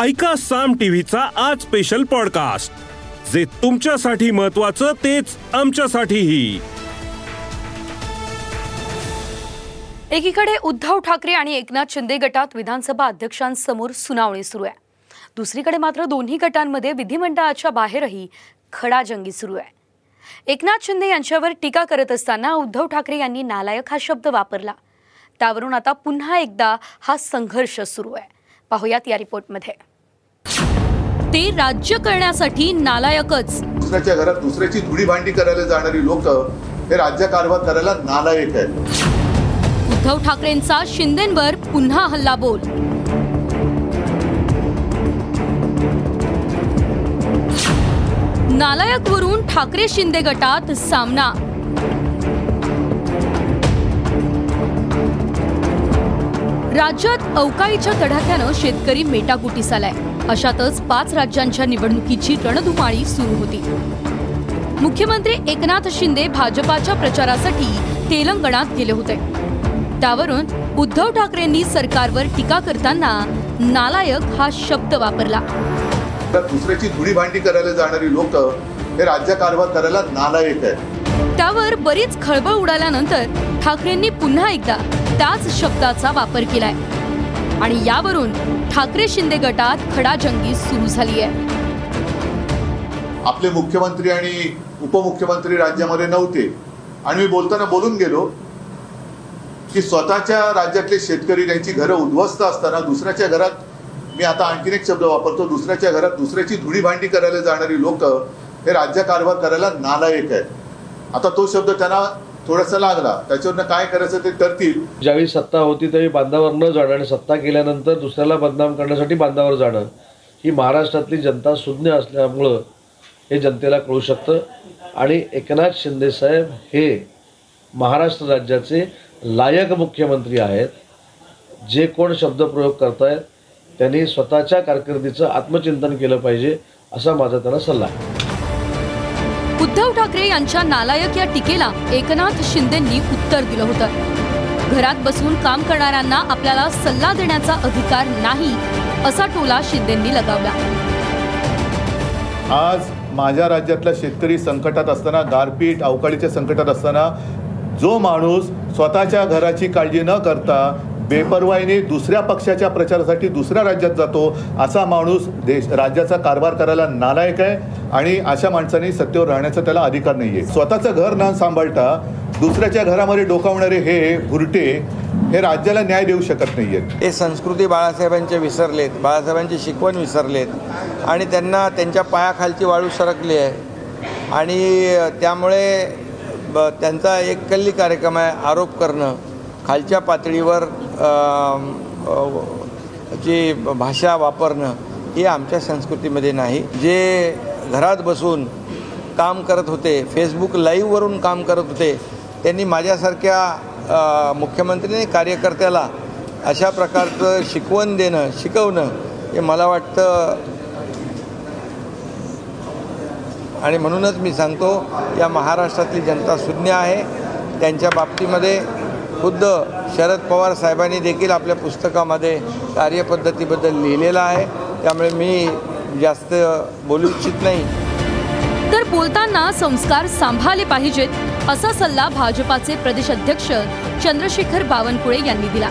ऐका साम टीव्हीचा आज स्पेशल पॉडकास्ट जे तुमच्यासाठी महत्वाचं तेच आमच्यासाठीही. एकीकडे उद्धव ठाकरे आणि एकनाथ शिंदे गटात विधानसभा अध्यक्षांसमोर सुनावणी सुरू आहे. दुसरीकडे मात्र दोन्ही गटांमध्ये विधिमंडळाच्या बाहेरही खडाजंगी सुरू आहे. एकनाथ शिंदे यांच्यावर टीका करत असताना उद्धव ठाकरे यांनी नालायक हा शब्द वापरला. त्यावरून आता पुन्हा एकदा हा संघर्ष सुरू आहे. पाहुयात या रिपोर्टमध्ये. ते राज्य करण्यासाठी नालायकच. दुसऱ्याच्या घरात दुसऱ्याची धुडी भांडी करायला जाणारी लोक हे राज्यकारभार करायला नालायक आहेत. उद्धव ठाकरेंचा शिंदेंवर पुन्हा हल्ला बोल नालायकवरून ठाकरे शिंदे गटात सामना. राज्यात अवकाळीच्या तडाख्यानं शेतकरी मेटाकुटीस आलाय अशातच पाच राज्यांच्या निवडणुकीची रणधुमाळी सुरू होती. मुख्यमंत्री एकनाथ शिंदे भाजपाच्या प्रचारासाठी तेलंगणात गेले होते. त्यावरून उद्धव ठाकरेंनी सरकारवर टीका करताना नालायक हा शब्द वापरला. दुसऱ्याची धुडी भांडी करायला जाणारी लोक हे राज्यकारभार करायला नालायक आहेत. त्यावर बरीच खळबळ उडाल्यानंतर ठाकरेंनी पुन्हा एकदा त्याच शब्दाचा वापर केलाय. आणि यावरून ठाकरे शिंदे गटात खडाजंगी सुरू झाली आहे आपले मुख्यमंत्री आणि उपमुख्यमंत्री राज्यामध्ये नव्हते. आणि मी बोलताना बोलून गेलो की स्वतःच्या राज्यातले शेतकरी त्यांची घरं उद्ध्वस्त असताना दुसऱ्याच्या घरात मी आता आणखीन एक शब्द वापरतो दुसऱ्याच्या घरात दुसऱ्याची धुडी भांडी करायला जाणारी लोक हे राज्यकारभार करायला नालायक आहेत. आता तो शब्द त्यांना थोडासा लागला. त्याच्यावरनं काय करायचं ते करतील ज्यावेळी सत्ता होती त्यावेळी बांधावर न जाणं आणि सत्ता केल्यानंतर दुसऱ्याला बदनाम करण्यासाठी बांधावर जाणं. ही महाराष्ट्रातली जनता सुज्ञ असल्यामुळं हे जनतेला कळू शकतं. आणि एकनाथ शिंदेसाहेब हे महाराष्ट्र राज्याचे लायक मुख्यमंत्री आहेत. जे कोण शब्दप्रयोग करतायत त्यांनी स्वतःच्या कारकिर्दीचं आत्मचिंतन केलं पाहिजे असा माझा त्यांना सल्ला आहे. उद्धव ठाकरे यांच्या नालायक या टीकेला एकनाथ शिंदेंनी उत्तर दिलं होतं. घरात बसून काम करणाऱ्यांना आपल्याला सल्ला देण्याचा अधिकार नाही असा टोला शिंदेंनी लगावला. आज माझ्या राज्यातला शेतकरी संकटात असताना गारपीट अवकाळीच्या संकटात असताना जो माणूस स्वतःच्या घराची काळजी न करता बेपरवाईने दुसऱ्या पक्षाच्या प्रचारासाठी दुसऱ्या राज्यात जातो असा माणूस देश राज्याचा कारभार करायला नालायक आहे आणि अशा माणसाने सत्तेवर राहण्याचा त्याला अधिकार नाही आहे स्वतःचं घर न सांभाळता दुसऱ्याच्या घरामध्ये डोकावणारे हे भुरटे हे राज्याला न्याय देऊ शकत नाही आहेत हे संस्कृती बाळासाहेबांचे विसरलेत बाळासाहेबांची शिकवण विसरलेत आणि त्यांना त्यांच्या पायाखालची वाळू सरकली आहे. आणि त्यामुळे ब त्यांचा एक कल्ली कार्यक्रम आहे आरोप करणं. खालच्या पातळीवर जी भाषा वापरणं हे आमच्या संस्कृतीमध्ये नाही. जे घरात बसून काम करत होते फेसबुक लाईव्हवरून काम करत होते त्यांनी माझ्यासारख्या मुख्यमंत्री कार्यकर्त्याला अशा प्रकारचं शिकवण देणं शिकवणं हे मला वाटतं आणि म्हणूनच मी सांगतो या महाराष्ट्रातली जनता शून्य आहे. त्यांच्या बाबतीमध्ये खुद्द शरद पवार साहेबांनी देखील आपल्या पुस्तकामध्ये कार्यपद्धतीबद्दल लिहिलेलं आहे. त्यामुळे मी जास्त बोलू इच्छित नाही. तर बोलताना संस्कार सांभाळले पाहिजेत असा सल्ला भाजपाचे प्रदेश अध्यक्ष चंद्रशेखर बावनकुळे यांनी दिला.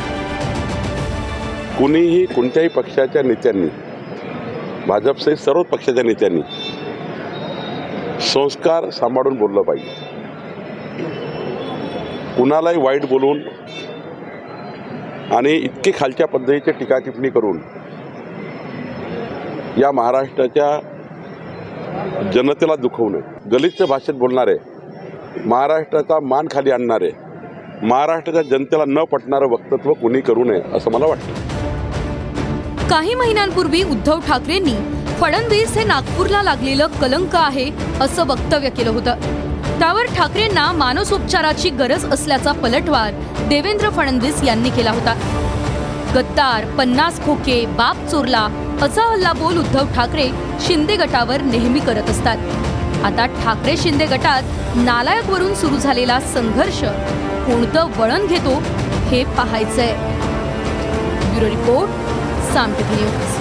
कुणीही कोणत्याही पक्षाच्या नेत्यांनी भाजपसहित सर्वच पक्षाच्या नेत्यांनी संस्कार सांभाळून बोललं पाहिजे. कुणालाही वाईट बोलून आणि इतकी खालच्या पद्धतीची टीका टिप्पणी करून या महाराष्ट्राच्या जनतेला दुखवणे. गलिच्छ भाषेत बोलणारे महाराष्ट्राचा मान खाली आणणारे महाराष्ट्राच्या जनतेला न पटणारं वक्तव्य कुणी करू नये असं मला वाटतं. काही महिन्यांपूर्वी उद्धव ठाकरेंनी फडणवीस हे नागपूरला लागलेलं कलंक आहे असं वक्तव्य केलं होतं. त्यावर ठाकरेंना मानसोपचाराची गरज असल्याचा पलटवार देवेंद्र फडणवीस यांनी केला होता. गद्दार पन्नास खोके बाप चोरला असा हल्ला बोल उद्धव ठाकरे शिंदे गटावर नेहमी करत असतात. आता ठाकरे शिंदे गटात नालायकवरून सुरू झालेला संघर्ष कोणतं वळण घेतो हे पाहायचंय. Bureau report Saam news.